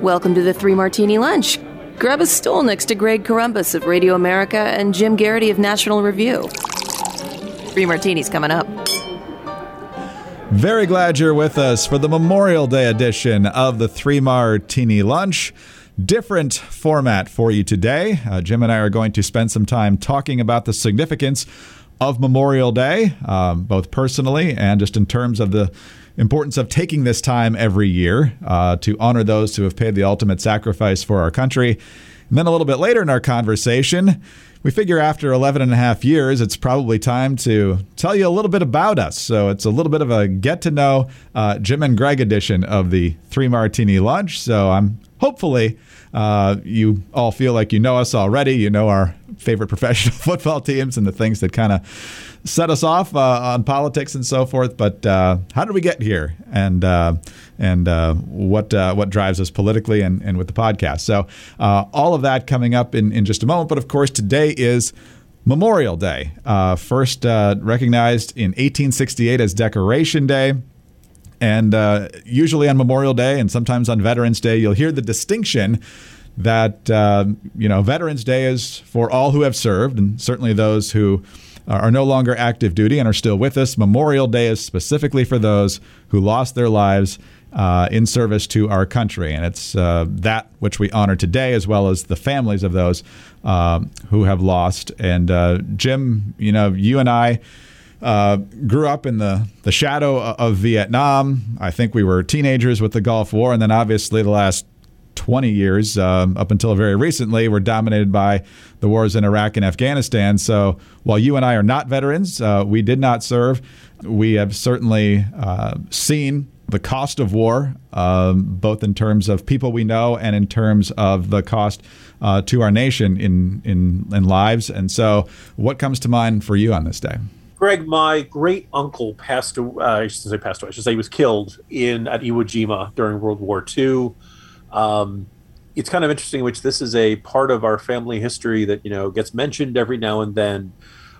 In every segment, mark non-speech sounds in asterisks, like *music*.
Welcome to the Three Martini Lunch. Grab a stool next to Greg Corombos of Radio America and Jim Geraghty of National Review. Three Martinis coming up. Very glad you're with us for the Memorial Day edition of the Three Martini Lunch. Different format for you today. Uh, Jim and I are going to spend some time talking about the significance of Memorial Day, um, both personally and just in terms of the importance of taking this time every year uh, to honor those who have paid the ultimate sacrifice for our country. And then a little bit later in our conversation, we figure after 11 and a half years, it's probably time to tell you a little bit about us. So it's a little bit of a get to know uh, Jim and Greg edition of the Three Martini Lunch. So I'm hopefully uh, you all feel like you know us already. You know our favorite professional *laughs* football teams and the things that kind of set us off uh, on politics and so forth. But uh, how did we get here, and uh, and uh, what uh, what drives us politically and, and with the podcast? So uh, all of that coming up in, in just a moment. But of course, today is. Memorial Day, first recognized in 1868 as Decoration Day. And usually on Memorial Day and sometimes on Veterans Day, you'll hear the distinction that uh, you know Veterans Day is for all who have served, and certainly those who are no longer active duty and are still with us. Memorial Day is specifically for those who lost their lives uh, in service to our country, and it's uh, that which we honor today, as well as the families of those uh, who have lost. And uh, Jim, you know, you and I. Uh, grew up in the, the shadow of Vietnam. I think we were teenagers with the Gulf War, and then obviously the last 20 years, um, up until very recently, were dominated by the wars in Iraq and Afghanistan. So while you and I are not veterans, uh, we did not serve. We have certainly uh, seen the cost of war, um, both in terms of people we know and in terms of the cost uh, to our nation in, in, in lives. And so, what comes to mind for you on this day? Greg, my great uncle passed. Uh, I should say passed away. I should say he was killed in at Iwo Jima during World War II. Um, it's kind of interesting, which this is a part of our family history that you know gets mentioned every now and then.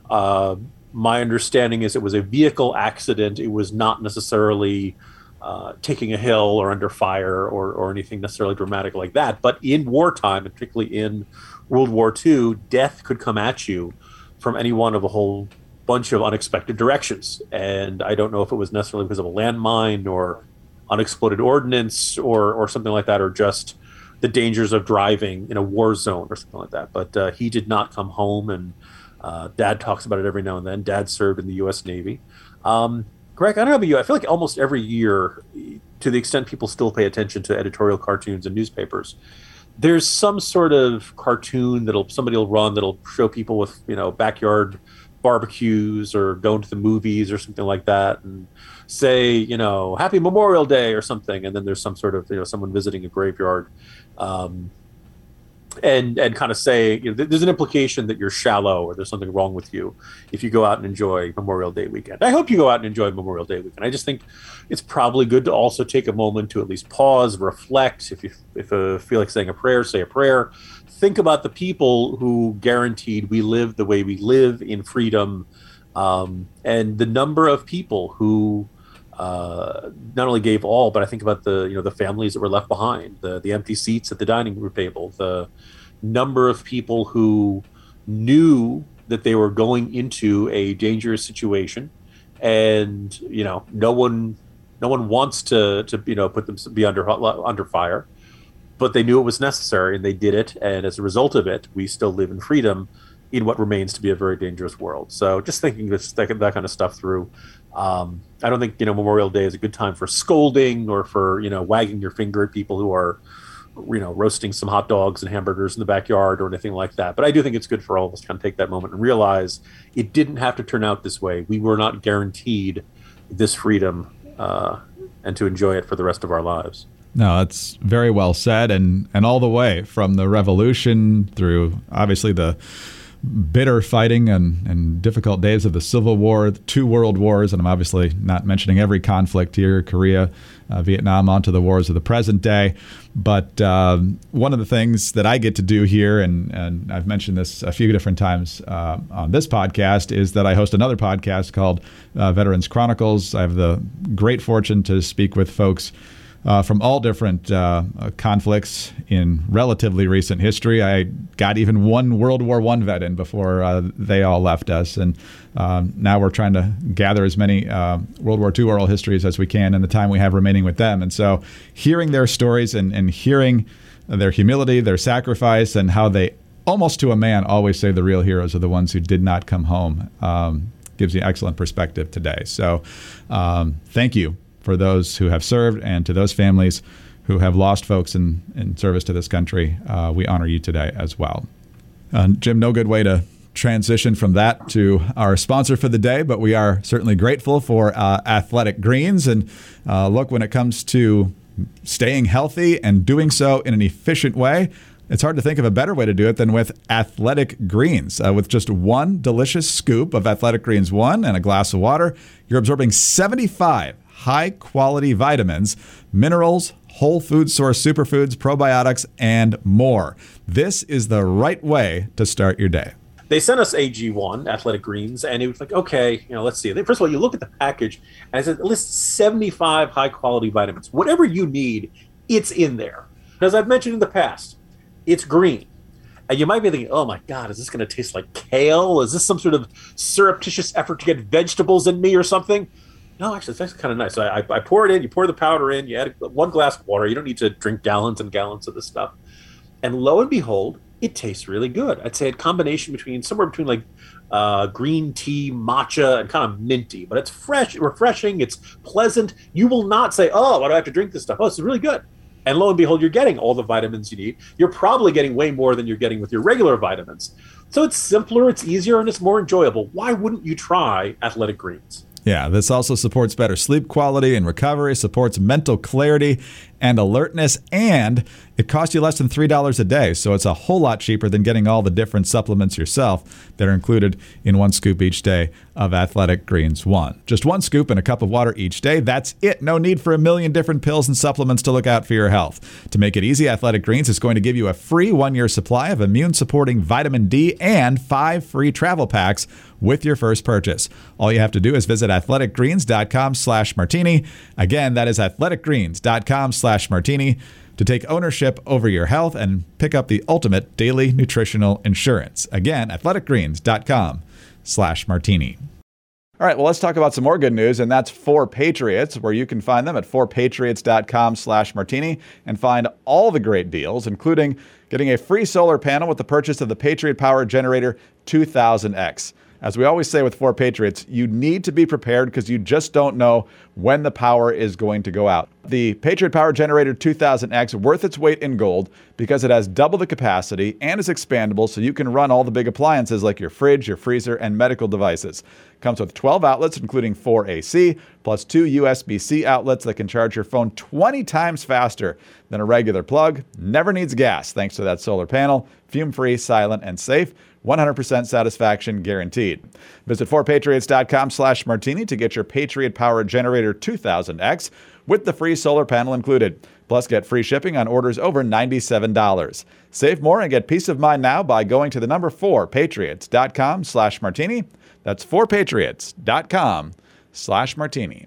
Uh, my understanding is it was a vehicle accident. It was not necessarily uh, taking a hill or under fire or, or anything necessarily dramatic like that. But in wartime, particularly in World War II, death could come at you from any one of a whole bunch of unexpected directions. And I don't know if it was necessarily because of a landmine or unexploded ordnance or or something like that, or just the dangers of driving in a war zone or something like that. But uh, he did not come home, and uh, Dad talks about it every now and then. Dad served in the U.S. Navy. Um, Greg, I don't know about you. I feel like almost every year, to the extent people still pay attention to editorial cartoons and newspapers, there's some sort of cartoon that'll somebody will run that'll show people with you know backyard barbecues or going to the movies or something like that, and say, you know, Happy Memorial Day or something, and then there's some sort of, you know, someone visiting a graveyard, um, and and kind of say, you know, there's an implication that you're shallow or there's something wrong with you if you go out and enjoy Memorial Day weekend. I hope you go out and enjoy Memorial Day weekend. I just think it's probably good to also take a moment to at least pause, reflect. If you if you feel like saying a prayer, say a prayer. Think about the people who guaranteed we live the way we live in freedom. Um, and the number of people who uh, not only gave all, but I think about the you know the families that were left behind, the the empty seats at the dining room table, the number of people who knew that they were going into a dangerous situation, and you know no one no one wants to to you know put them be under under fire, but they knew it was necessary and they did it, and as a result of it, we still live in freedom in what remains to be a very dangerous world. So just thinking this that, that kind of stuff through um, I don't think you know Memorial Day is a good time for scolding or for you know wagging your finger at people who are you know roasting some hot dogs and hamburgers in the backyard or anything like that. But I do think it's good for all of us to kind of take that moment and realize it didn't have to turn out this way. We were not guaranteed this freedom uh, and to enjoy it for the rest of our lives. No, that's very well said, and and all the way from the revolution through obviously the bitter fighting and, and difficult days of the Civil War, two world wars, and I'm obviously not mentioning every conflict here Korea, uh, Vietnam, onto the wars of the present day. But um, one of the things that I get to do here, and, and I've mentioned this a few different times uh, on this podcast, is that I host another podcast called uh, Veterans Chronicles. I have the great fortune to speak with folks uh, from all different uh, conflicts in relatively recent history. I got even one World War One vet in before uh, they all left us, and um, now we're trying to gather as many uh, World War II oral histories as we can in the time we have remaining with them. And so, hearing their stories and, and hearing their humility, their sacrifice, and how they almost to a man always say the real heroes are the ones who did not come home. Um, gives you excellent perspective today. So, um, thank you for those who have served and to those families who have lost folks in, in service to this country. Uh, we honor you today as well. Uh, Jim, no good way to transition from that to our sponsor for the day, but we are certainly grateful for uh, Athletic Greens. And uh, look, when it comes to staying healthy and doing so in an efficient way, it's hard to think of a better way to do it than with Athletic Greens. Uh, with just one delicious scoop of Athletic Greens 1 and a glass of water, you're absorbing 75 high quality vitamins, minerals, whole food source superfoods, probiotics, and more. This is the right way to start your day. They sent us AG1, Athletic Greens, and it was like, okay, you know, let's see. First of all, you look at the package, and it it lists 75 high quality vitamins. Whatever you need, it's in there. As I've mentioned in the past, it's green. And you might be thinking, oh my God, is this going to taste like kale? Is this some sort of surreptitious effort to get vegetables in me or something? No, actually, actually kind of nice. So I, I pour it in, you pour the powder in, you add one glass of water. You don't need to drink gallons and gallons of this stuff. And lo and behold, it tastes really good. I'd say a combination between somewhere between like uh, green tea, matcha, and kind of minty. But it's fresh, refreshing. It's pleasant. You will not say, "Oh, why do I have to drink this stuff?" Oh, it's really good. And lo and behold, you're getting all the vitamins you need. You're probably getting way more than you're getting with your regular vitamins. So it's simpler, it's easier, and it's more enjoyable. Why wouldn't you try Athletic Greens? Yeah, this also supports better sleep quality and recovery, supports mental clarity and alertness, and it costs you less than $3 a day. So it's a whole lot cheaper than getting all the different supplements yourself that are included in one scoop each day of Athletic Greens 1. Just one scoop and a cup of water each day. That's it. No need for a million different pills and supplements to look out for your health. To make it easy, Athletic Greens is going to give you a free one year supply of immune supporting vitamin D and five free travel packs with your first purchase. All you have to do is visit athleticgreens.com slash martini. Again, that is athleticgreens.com slash martini to take ownership over your health and pick up the ultimate daily nutritional insurance. Again, athleticgreens.com slash martini. All right, well, let's talk about some more good news, and that's 4 Patriots, where you can find them at 4patriots.com slash martini and find all the great deals, including getting a free solar panel with the purchase of the Patriot Power Generator 2000X. As we always say with 4 Patriots, you need to be prepared because you just don't know when the power is going to go out. The Patriot Power Generator 2000X worth its weight in gold because it has double the capacity and is expandable so you can run all the big appliances like your fridge, your freezer, and medical devices. Comes with 12 outlets including 4 AC plus 2 USB-C outlets that can charge your phone 20 times faster than a regular plug. Never needs gas thanks to that solar panel. Fume-free, silent, and safe. 100% satisfaction guaranteed. Visit 4patriots.com slash martini to get your Patriot Power Generator 2000X with the free solar panel included. Plus, get free shipping on orders over $97. Save more and get peace of mind now by going to the number 4patriots.com slash martini. That's 4patriots.com slash martini.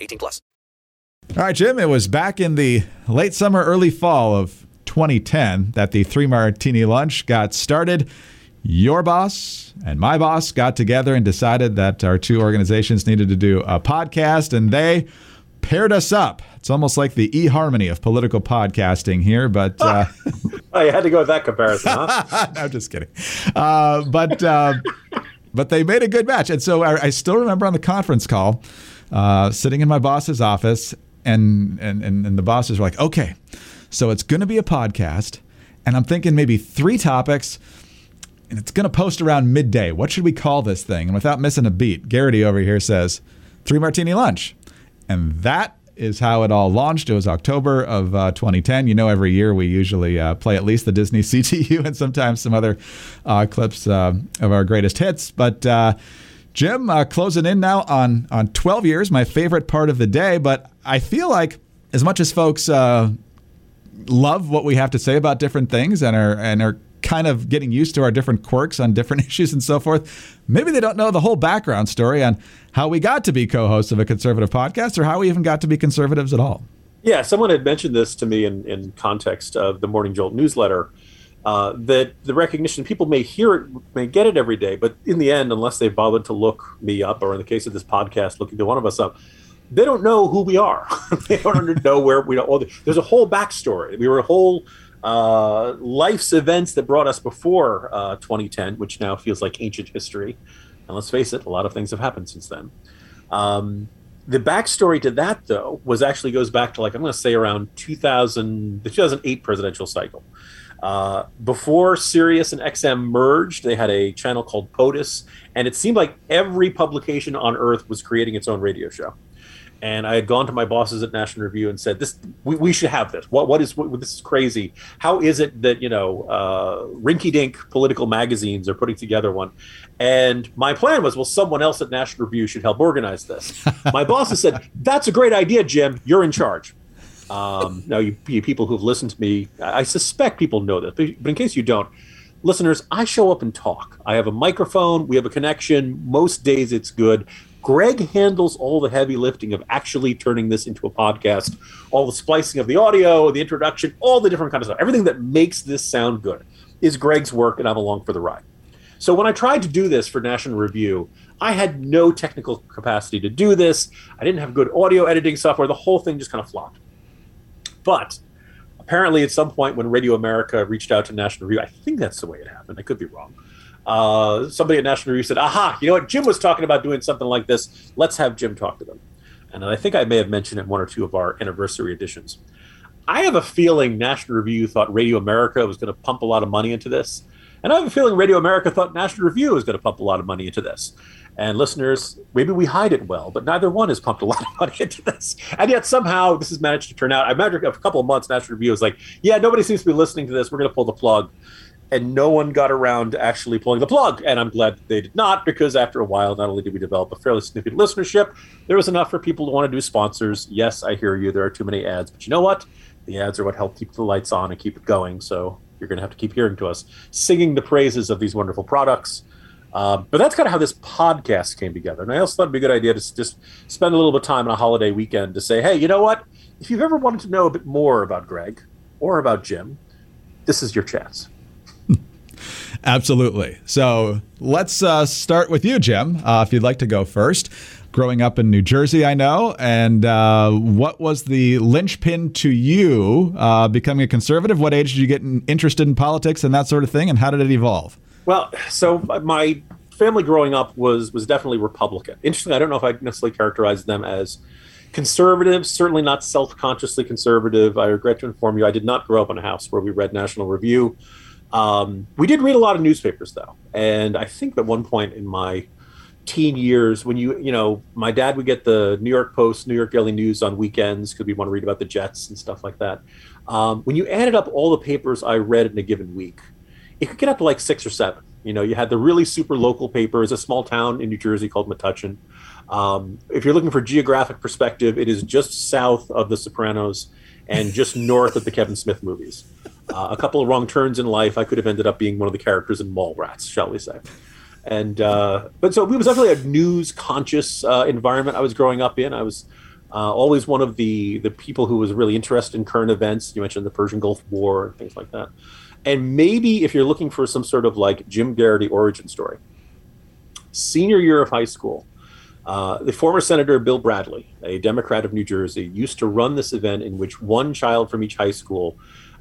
18 plus. All right, Jim, it was back in the late summer, early fall of 2010 that the Three Martini Lunch got started. Your boss and my boss got together and decided that our two organizations needed to do a podcast, and they paired us up. It's almost like the eHarmony of political podcasting here, but *laughs* uh, Oh, you had to go with that comparison, huh? *laughs* no, I'm just kidding. Uh, but uh, *laughs* but they made a good match, and so I, I still remember on the conference call, uh, sitting in my boss's office, and and and, and the bosses were like, "Okay, so it's going to be a podcast, and I'm thinking maybe three topics." And it's going to post around midday. What should we call this thing? And without missing a beat, Geraghty over here says, Three Martini Lunch. And that is how it all launched. It was October of uh, 2010. You know, every year we usually uh, play at least the Disney *laughs* CTU and sometimes some other uh, clips uh, of our greatest hits. But uh, Jim, uh, closing in now on on 12 years, my favorite part of the day. But I feel like as much as folks love what we have to say about different things and are and are kind of getting used to our different quirks on different *laughs* issues and so forth. Maybe they don't know the whole background story on how we got to be co-hosts of a conservative podcast or how we even got to be conservatives at all. Yeah, someone had mentioned this to me in, in context of the Morning Jolt newsletter. Uh, that the recognition people may hear it, may get it every day, but in the end, unless they've bothered to look me up, or in the case of this podcast, looking to one of us up, they don't know who we are. *laughs* they don't know where we don't. There's a whole backstory. We were a whole uh, life's events that brought us before uh, 2010, which now feels like ancient history. And let's face it, a lot of things have happened since then. Um, the backstory to that, though, was actually goes back to like I'm going to say around 2000, the 2008 presidential cycle. Uh, before Sirius and XM merged, they had a channel called POTUS, and it seemed like every publication on Earth was creating its own radio show and I had gone to my bosses at National Review and said, "This, we, we should have this. What, what is what, this is crazy? How is it that you know, uh, rinky-dink political magazines are putting together one?" And my plan was, well, someone else at National Review should help organize this. *laughs* my bosses said, "That's a great idea, Jim. You're in charge." Um, now, you, you people who've listened to me, I suspect people know this, but, but in case you don't, listeners, I show up and talk. I have a microphone. We have a connection. Most days it's good. Greg handles all the heavy lifting of actually turning this into a podcast, all the splicing of the audio, the introduction, all the different kind of stuff. Everything that makes this sound good is Greg's work, and I'm along for the ride. So when I tried to do this for National Review, I had no technical capacity to do this. I didn't have good audio editing software. The whole thing just kind of flopped. But apparently, at some point when Radio America reached out to National Review, I think that's the way it happened. I could be wrong uh, somebody at National Review said, "Aha! You know what? Jim was talking about doing something like this. Let's have Jim talk to them." And I think I may have mentioned it in one or two of our anniversary editions. I have a feeling National Review thought Radio America was going to pump a lot of money into this, and I have a feeling Radio America thought National Review was going to pump a lot of money into this. And listeners, maybe we hide it well, but neither one has pumped a lot of money *laughs* into this. And yet somehow this has managed to turn out. I imagine a couple of months, National Review was like, yeah, nobody seems to be listening to this. We're going to pull the plug and no one got around to actually pulling the plug. And I'm glad they did not, because after a while, not only did we develop a fairly significant listenership, there was enough for people to want to do sponsors. Yes, I hear you. There are too many ads, but you know what? The ads are what help keep the lights on and keep it going. So you're going to have to keep hearing to us, singing the praises of these wonderful products. Um, but that's kind of how this podcast came together. And I also thought it'd be a good idea to just spend a little bit of time on a holiday weekend to say, hey, you know what? If you've ever wanted to know a bit more about Greg or about Jim, this is your chance. *laughs* Absolutely. So let's uh, start with you, Jim, uh, if you'd like to go first. Growing up in New Jersey, I know. And uh, what was the linchpin to you uh, becoming a conservative? What age did you get interested in politics and that sort of thing? And how did it evolve? Well, so my family growing up was was definitely Republican. Interestingly, I don't know if I'd necessarily characterize them as conservative, certainly not self consciously conservative. I regret to inform you, I did not grow up in a house where we read National Review um, we did read a lot of newspapers though, and I think at one point in my teen years, when you you know, my dad would get the New York Post, New York Daily News on weekends because we want to read about the Jets and stuff like that. Um, when you added up all the papers I read in a given week, it could get up to like six or seven. You know, you had the really super local paper. papers, a small town in New Jersey called Metuchen. Um, if you're looking for geographic perspective, it is just south of The Sopranos and just *laughs* north of the Kevin Smith movies. Uh, a couple of wrong turns in life, I could have ended up being one of the characters in Mallrats, shall we say? And uh, but so it was definitely a news conscious uh, environment I was growing up in. I was uh, always one of the the people who was really interested in current events. You mentioned the Persian Gulf War and things like that. And maybe if you're looking for some sort of like Jim Geraghty origin story, senior year of high school, Uh, the former Senator Bill Bradley, a Democrat of New Jersey, used to run this event in which one child from each high school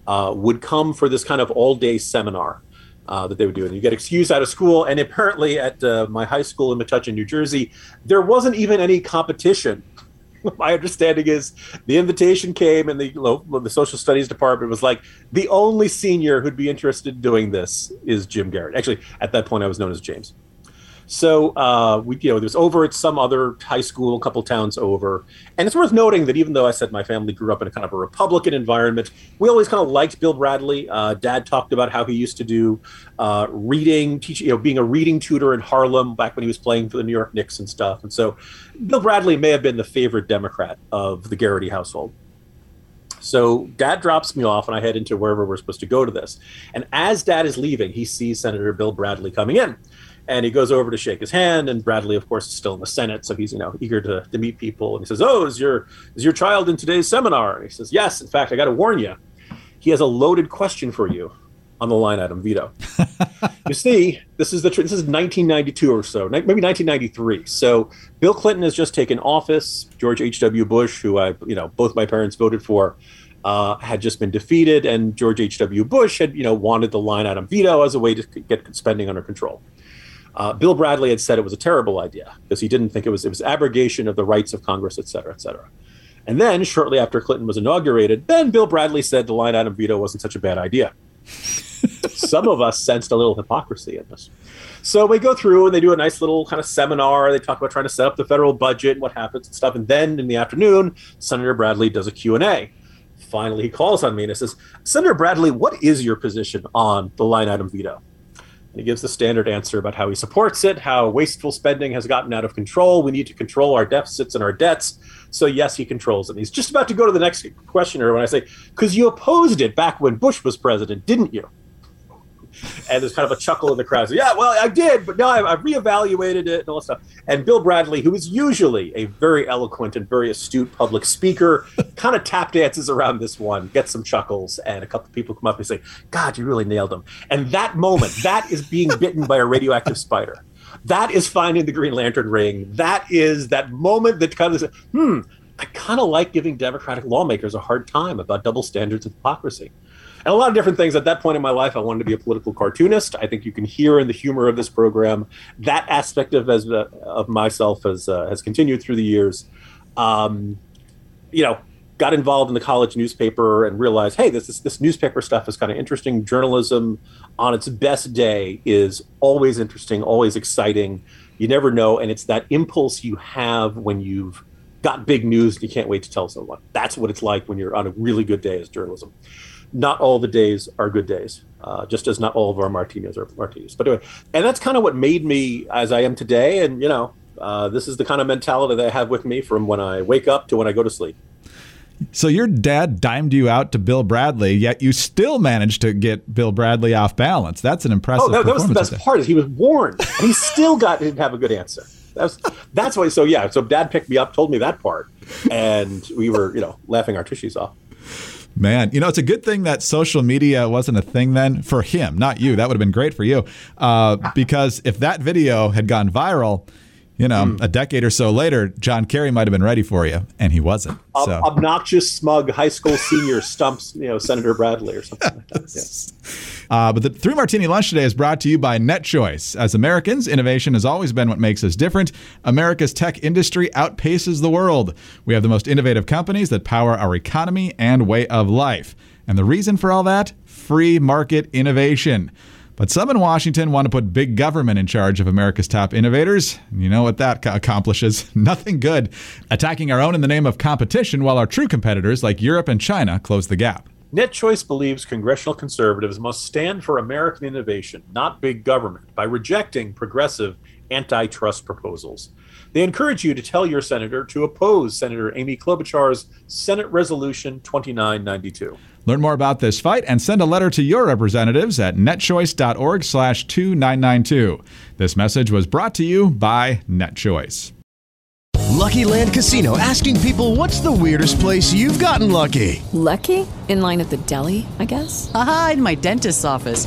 uh, would come for this kind of all day seminar uh, that they would do. And you get excused out of school. And apparently, at uh, my high school in Metuchen, New Jersey, there wasn't even any competition. *laughs* My understanding is the invitation came, and the you know, the social studies department was like, the only senior who'd be interested in doing this is Jim Geraghty. Actually, at that point, I was known as James. So uh, we, you know, it was over at some other high school, a couple towns over, and it's worth noting that even though I said my family grew up in a kind of a Republican environment, we always kind of liked Bill Bradley. Uh, Dad talked about how he used to do uh, reading, teaching, you know, being a reading tutor in Harlem back when he was playing for the New York Knicks and stuff. And so, Bill Bradley may have been the favorite Democrat of the Geraghty household. So dad drops me off and I head into wherever we're supposed to go to this. And as dad is leaving, he sees Senator Bill Bradley coming in and he goes over to shake his hand and bradley of course is still in the senate so he's you know eager to, to meet people. And he says oh is your is your child in today's seminar? And he says yes in fact i got to warn you he has a loaded question for you on the line item veto. *laughs* You see this is the this is 1992 or so maybe 1993 so bill clinton has just taken office. George h.w bush who i you know both my parents voted for uh, had just been defeated, and George H.W. Bush had, you know, wanted the line item veto as a way to get spending under control. Uh, Bill Bradley had said it was a terrible idea because he didn't think it was it was abrogation of the rights of Congress, et cetera, et cetera. And then, shortly after Clinton was inaugurated, then Bill Bradley said the line item veto wasn't such a bad idea. *laughs* Some of us sensed a little hypocrisy in this. So we go through and they do a nice little kind of seminar. They talk about trying to set up the federal budget and what happens and stuff. And then in the afternoon, Senator Bradley does a Q&A. Finally, he calls on me and he says, Senator Bradley, what is your position on the line item veto? And he gives the standard answer about how he supports it, how wasteful spending has gotten out of control. We need to control our deficits and our debts. So, yes, he controls it. He's just about to go to the next questioner when I say, because you opposed it back when Bush was president, didn't you? And there's kind of a chuckle in the crowd. So, yeah, well, I did, but now I've, I've reevaluated it and all that stuff. And Bill Bradley, who is usually a very eloquent and very astute public speaker, *laughs* kind of tap dances around this one, gets some chuckles, and a couple people come up and say, "God, you really nailed him." And that moment, that is being bitten by a radioactive spider. That is finding the Green Lantern ring. That is that moment that kind of says, "Hmm." I kind of like giving Democratic lawmakers a hard time about double standards of hypocrisy and a lot of different things. At that point in my life, I wanted to be a political cartoonist. I think you can hear in the humor of this program that aspect of as uh, of myself has uh, has continued through the years. Um, you know, got involved in the college newspaper and realized, hey, this this, this newspaper stuff is kind of interesting. Journalism on its best day is always interesting, always exciting. You never know, and it's that impulse you have when you've got big news and you can't wait to tell someone. That's what it's like when you're on a really good day as journalism not all the days are good days, uh, just as not all of our martinis are martinis. But anyway, and that's kind of what made me as I am today. And you know, uh, this is the kind of mentality that I have with me from when I wake up to when I go to sleep. So your dad dimed you out to Bill Bradley, yet you still managed to get Bill Bradley off balance. That's an impressive. Oh, that, that was the best part. Is he was warned, and he still got didn't have a good answer. That's that's why. So yeah, so dad picked me up, told me that part, and we were you know laughing our tushies off. Man, you know, it's a good thing that social media wasn't a thing then for him, not you. That would have been great for you. Uh, because if that video had gone viral, you know, mm. a decade or so later, John Kerry might have been ready for you, and he wasn't. So. obnoxious, smug high school senior stumps, you know, Senator Bradley or something like that. Yeah. *laughs* Uh, but the Three Martini Lunch today is brought to you by NetChoice. As Americans, innovation has always been what makes us different. America's tech industry outpaces the world. We have the most innovative companies that power our economy and way of life. And the reason for all that? Free market innovation. But some in Washington want to put big government in charge of America's top innovators. You know what that accomplishes? *laughs* Nothing good. Attacking our own in the name of competition while our true competitors like Europe and China close the gap. NetChoice believes congressional conservatives must stand for American innovation, not big government, by rejecting progressive antitrust proposals. They encourage you to tell your senator to oppose Senator Amy Klobuchar's Senate Resolution 2992. Learn more about this fight and send a letter to your representatives at netchoice.org slash 2992. This message was brought to you by NetChoice. Lucky Land Casino asking people what's the weirdest place you've gotten lucky? Lucky? In line at the deli, I guess? Aha, in my dentist's office.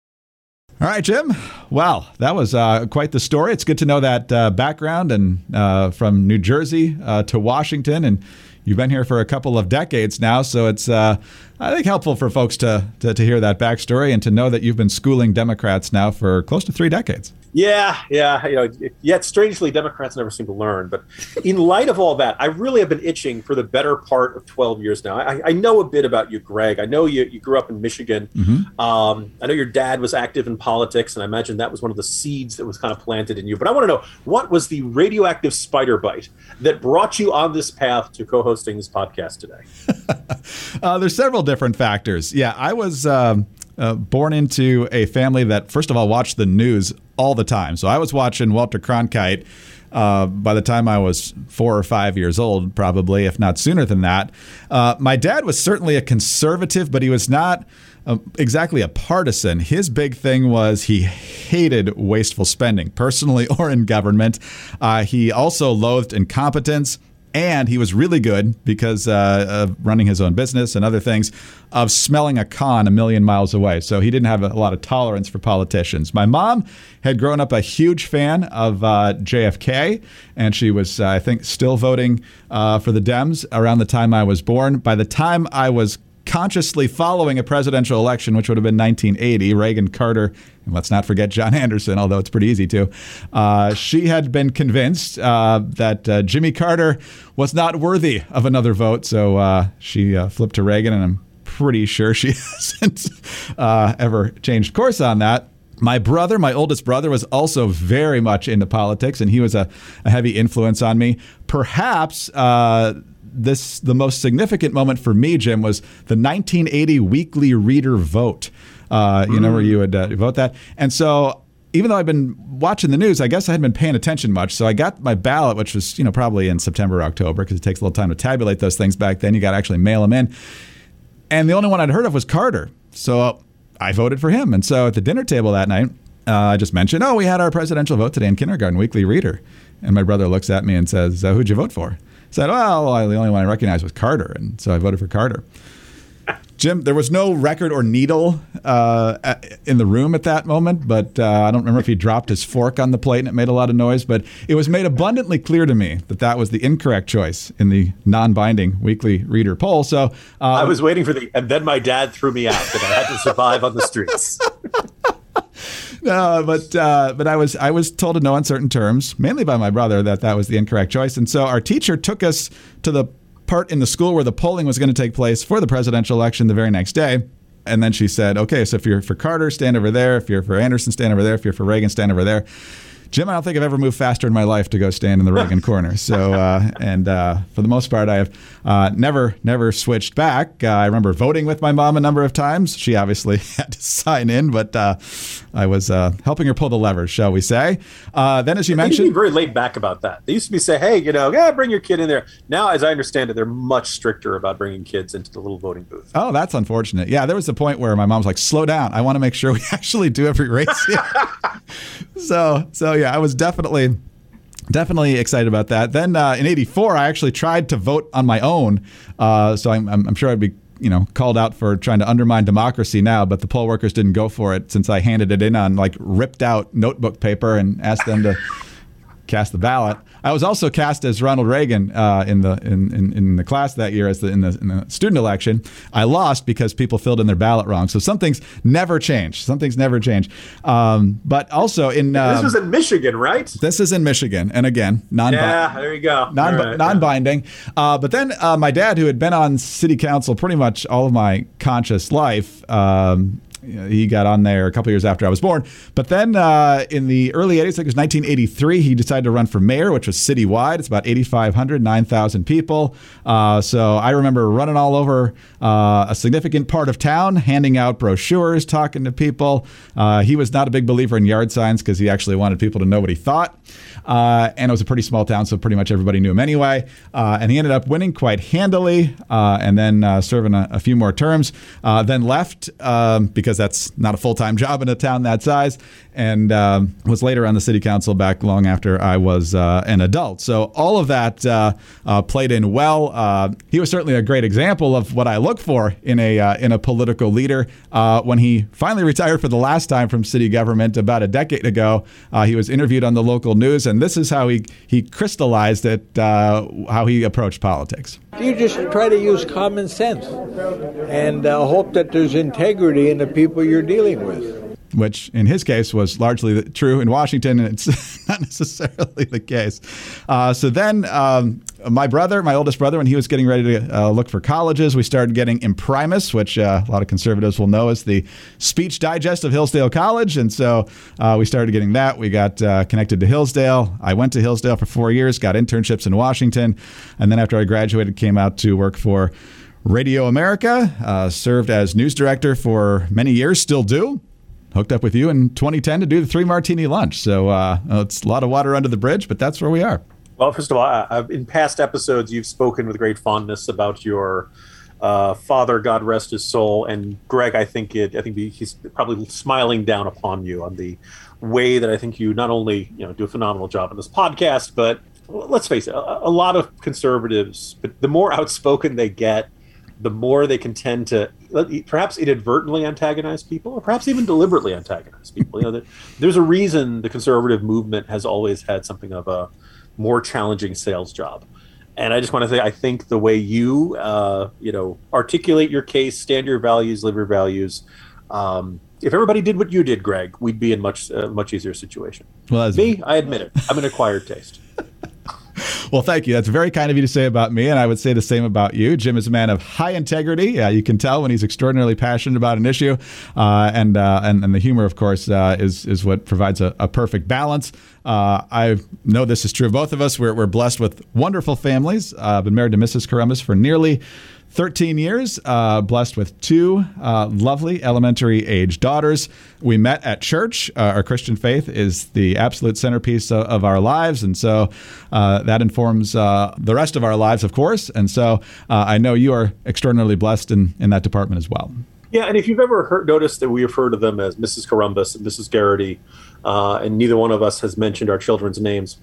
All right, Jim. Wow, that was uh, quite the story. It's good to know that uh, background and uh, from New Jersey uh, to Washington, and you've been here for a couple of decades now. So it's, uh, I think, helpful for folks to, to to hear that backstory and to know that you've been schooling Democrats now for close to three decades. Yeah, yeah, you know, yet strangely, Democrats never seem to learn. But in light of all that, I really have been itching for the better part of 12 years now. I, I know a bit about you, Greg. I know you, you grew up in Michigan. Mm-hmm. Um, I know your dad was active in politics, and I imagine that was one of the seeds that was kind of planted in you. But I want to know what was the radioactive spider bite that brought you on this path to co hosting this podcast today? *laughs* uh, there's several different factors. Yeah, I was. Um, uh, born into a family that, first of all, watched the news all the time. So I was watching Walter Cronkite uh, by the time I was four or five years old, probably, if not sooner than that. Uh, my dad was certainly a conservative, but he was not. Uh, exactly a partisan. His big thing was he hated wasteful spending, personally *laughs* or in government. Uh, he also loathed incompetence and he was really good because uh, of running his own business and other things of smelling a con a million miles away. So he didn't have a lot of tolerance for politicians. My mom had grown up a huge fan of uh, JFK, and she was, uh, I think, still voting uh, for the Dems around the time I was born. By the time I was consciously following a presidential election, which would have been 1980, Reagan, Carter, and let's not forget John *laughs* Anderson, although it's pretty easy to. Uh, she had been convinced uh, that uh, Jimmy Carter was not worthy of another vote, so uh, she uh, flipped to Reagan, and I'm pretty sure she *laughs* hasn't uh, ever changed course on that. My brother, my oldest brother, was also very much into politics, and he was a, a heavy influence on me. Perhaps this the most significant moment for me, Jim, was the 1980 Weekly Reader vote. Uh, you mm. know where you would uh, vote that, and so even though I've been watching the news, I guess I hadn't been paying attention much. So I got my ballot, which was you know probably in September or October because it takes a little time to tabulate those things back then. You got to actually mail them in, and the only one I'd heard of was Carter. So I voted for him, and so at the dinner table that night. Uh, I just mentioned, oh, we had our presidential vote today in kindergarten, Weekly Reader. And my brother looks at me and says, uh, Who'd you vote for? Said, well, the only one I recognized was Carter. And so I voted for Carter. Jim, there was no record or needle uh, in the room at that moment, but uh, I don't remember if he dropped his fork on the plate and it made a lot of noise. But it was made abundantly clear to me that that was the incorrect choice in the non-binding weekly reader poll. So uh, I was waiting for the, and then my dad threw me out that I had to survive on the streets. *laughs* no, but uh, but I was I was told in no uncertain terms, mainly by my brother, that that was the incorrect choice. And so our teacher took us to the part in the school where the polling was going to take place for the presidential election the very next day. And then she said, "Okay, so if you're for Carter, stand over there. If you're for Anderson, stand over there. If you're for Reagan, stand over there." Jim, I don't think I've ever moved faster in my life to go stand in the Reagan *laughs* corner. So, uh, and uh, for the most part, I have uh, never, never switched back. Uh, I remember voting with my mom a number of times. She obviously *laughs* had to sign in, but uh, I was uh, helping her pull the lever, shall we say? then, as you they mentioned, very laid back about that. They used to be say, "Hey, you know, yeah, bring your kid in there." Now, as I understand it, they're much stricter about bringing kids into the little voting booth. Oh, that's unfortunate. Yeah, there was a point where my mom's like, "Slow down. I want to make sure we *laughs* actually do every race." *laughs* so, so yeah, I was definitely definitely excited about that. Then uh, in '84, I actually tried to vote on my own, uh, so I'm, I'm, sure I'd be you know called out for trying to undermine democracy now. But the poll workers didn't go for it since I handed it in on like ripped out notebook paper and asked them to cast the ballot. I was also cast as Ronald Reagan uh, in the in, in, in the class that year as the in, the in the student election. I lost because people filled in their ballot wrong. So some things never change. Some things never change. Um, but also in this um, was in Michigan, right? this is in Michigan, and again, non Yeah, there you go. non right. non-binding. Uh, but then uh, my dad, who had been on city council pretty much all of my conscious life, um, he got on there a couple years after I was born. But then uh, in the early 80s, I think it was 1983, he decided to run for mayor, which was citywide. It's about 8,500, 9,000 people. Uh, so I remember running all over uh, a significant part of town, handing out brochures, talking to people. Uh, he was not a big believer in yard signs because he actually wanted people to know what he thought. Uh, and it was a pretty small town, so pretty much everybody knew him anyway. Uh, and he ended up winning quite handily and then serving a, a few more terms. Then left um, because that's not a full time job in a town that size, and um, was later on the city council back long after I was uh, an adult. So all of that uh, uh, played in well. Uh, he was certainly a great example of what I look for in a uh, in a political leader. When he finally retired for the last time from city government about a decade ago, he was interviewed on the local news, and this is how he he crystallized it, how he approached politics. You just try to use common sense and hope that there's integrity in the people you're dealing with. which in his case was largely true in Washington, and it's *laughs* not necessarily the case. Uh, so then, um, my brother, my oldest brother, when he was getting ready to uh, look for colleges, we started getting Imprimis, which uh, a lot of conservatives will know as the speech digest of Hillsdale College. And so uh, we started getting that. We got uh, connected to Hillsdale. I went to Hillsdale for four years, got internships in Washington. And then after I graduated, came out to work for Radio America, uh, served as news director for many years, still do hooked up with you in 2010 to do the three martini lunch. So uh, it's a lot of water under the bridge, but that's where we are. Well, first of all, I, in past episodes, you've spoken with great fondness about your uh, father, God rest his soul, and Greg. I think it. I think he's probably smiling down upon you on the way that I think you not only you know do a phenomenal job on this podcast, but let's face it, a, a lot of conservatives, but the more *laughs* outspoken they get, the more they can tend to perhaps inadvertently antagonize people, or perhaps even deliberately antagonize people. You know, there's a reason the conservative movement has always had something of a more challenging sales job. And I just want to say, I think the way you, uh, you know, articulate your case, stand your values, live your values. Um, if everybody did what you did, Greg, we'd be in much uh, much easier situation. Well, me, I admit it. I'm an acquired taste. *laughs* Well, thank you. That's very kind of you to say about me, and I would say the same about you. Jim is a man of high integrity. Uh, you can tell when he's extraordinarily passionate about an issue, uh, and, uh, and and the humor, of course, uh, is is what provides a, a perfect balance. Uh, I know this is true of both of us. We're, we're blessed with wonderful families. Uh, I've been married to Mrs. Corombos for nearly 13 years, uh, blessed with two uh, lovely elementary age daughters. We met at church. Uh, our Christian faith is the absolute centerpiece of, of our lives. And so uh, that informs uh, the rest of our lives, of course. And so uh, I know you are extraordinarily blessed in, in that department as well. Yeah, and if you've ever heard, noticed that we refer to them as Mrs. Corombos and Mrs. Geraghty, and neither one of us has mentioned our children's names,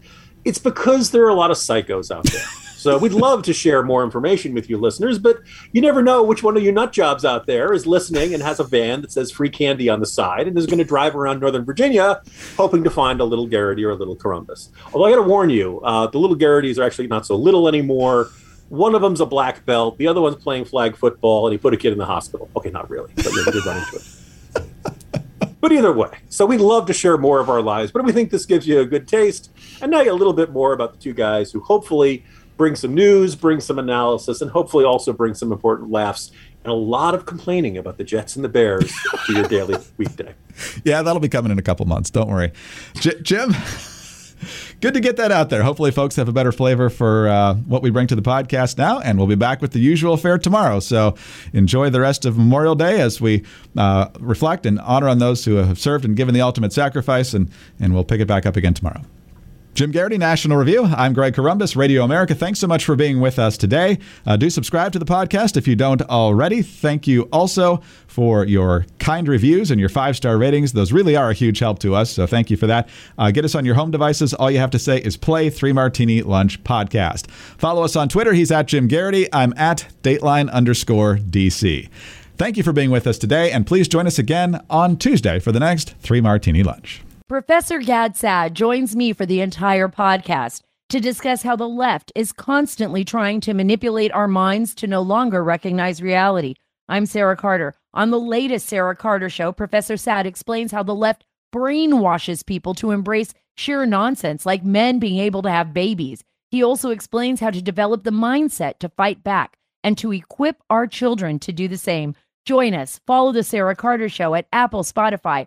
it's because there are a lot of psychos out there. So we'd love to share more information with you listeners, but you never know which one of you nut jobs out there is listening and has a van that says free candy on the side and is going to drive around Northern Virginia hoping to find a little Geraghty or a little Corombos. Although I got to warn you, uh, the little Geraghtys are actually not so little anymore. One of them's a black belt, the other one's playing flag football, and he put a kid in the hospital. Okay, not really, but you did run into it. *laughs* But either way, so we'd love to share more of our lives, but we think this gives you a good taste and now you a little bit more about the two guys who hopefully bring some news, bring some analysis, and hopefully also bring some important laughs and a lot of complaining about the Jets and the Bears to your daily *laughs* weekday. Yeah, that'll be coming in a couple months. Don't worry. J- Jim? *laughs* good to get that out there. Hopefully, folks have a better flavor for uh, what we bring to the podcast now, and we'll be back with the usual fare tomorrow. So enjoy the rest of Memorial Day as we uh, reflect and honor on those who have served and given the ultimate sacrifice, and, and we'll pick it back up again tomorrow. Jim Geraghty, National Review. I'm Greg Corombos, Radio America. Thanks so much for being with us today. Uh, do subscribe to the podcast if you don't already. Thank you also for your kind reviews and your five star ratings. Those really are a huge help to us, so thank you for that. Uh, get us on your home devices. All you have to say is play Three Martini Lunch Podcast. Follow us on Twitter. He's at Jim Geraghty. I'm at Dateline underscore DC. Thank you for being with us today, and please join us again on Tuesday for the next Three Martini Lunch. Professor Gad Saad joins me for the entire podcast to discuss how the left is constantly trying to manipulate our minds to no longer recognize reality. I'm Sarah Carter. On the latest Sarah Carter show, Professor Saad explains how the left brainwashes people to embrace sheer nonsense like men being able to have babies. He also explains how to develop the mindset to fight back and to equip our children to do the same. Join us. Follow the Sarah Carter show at Apple, Spotify,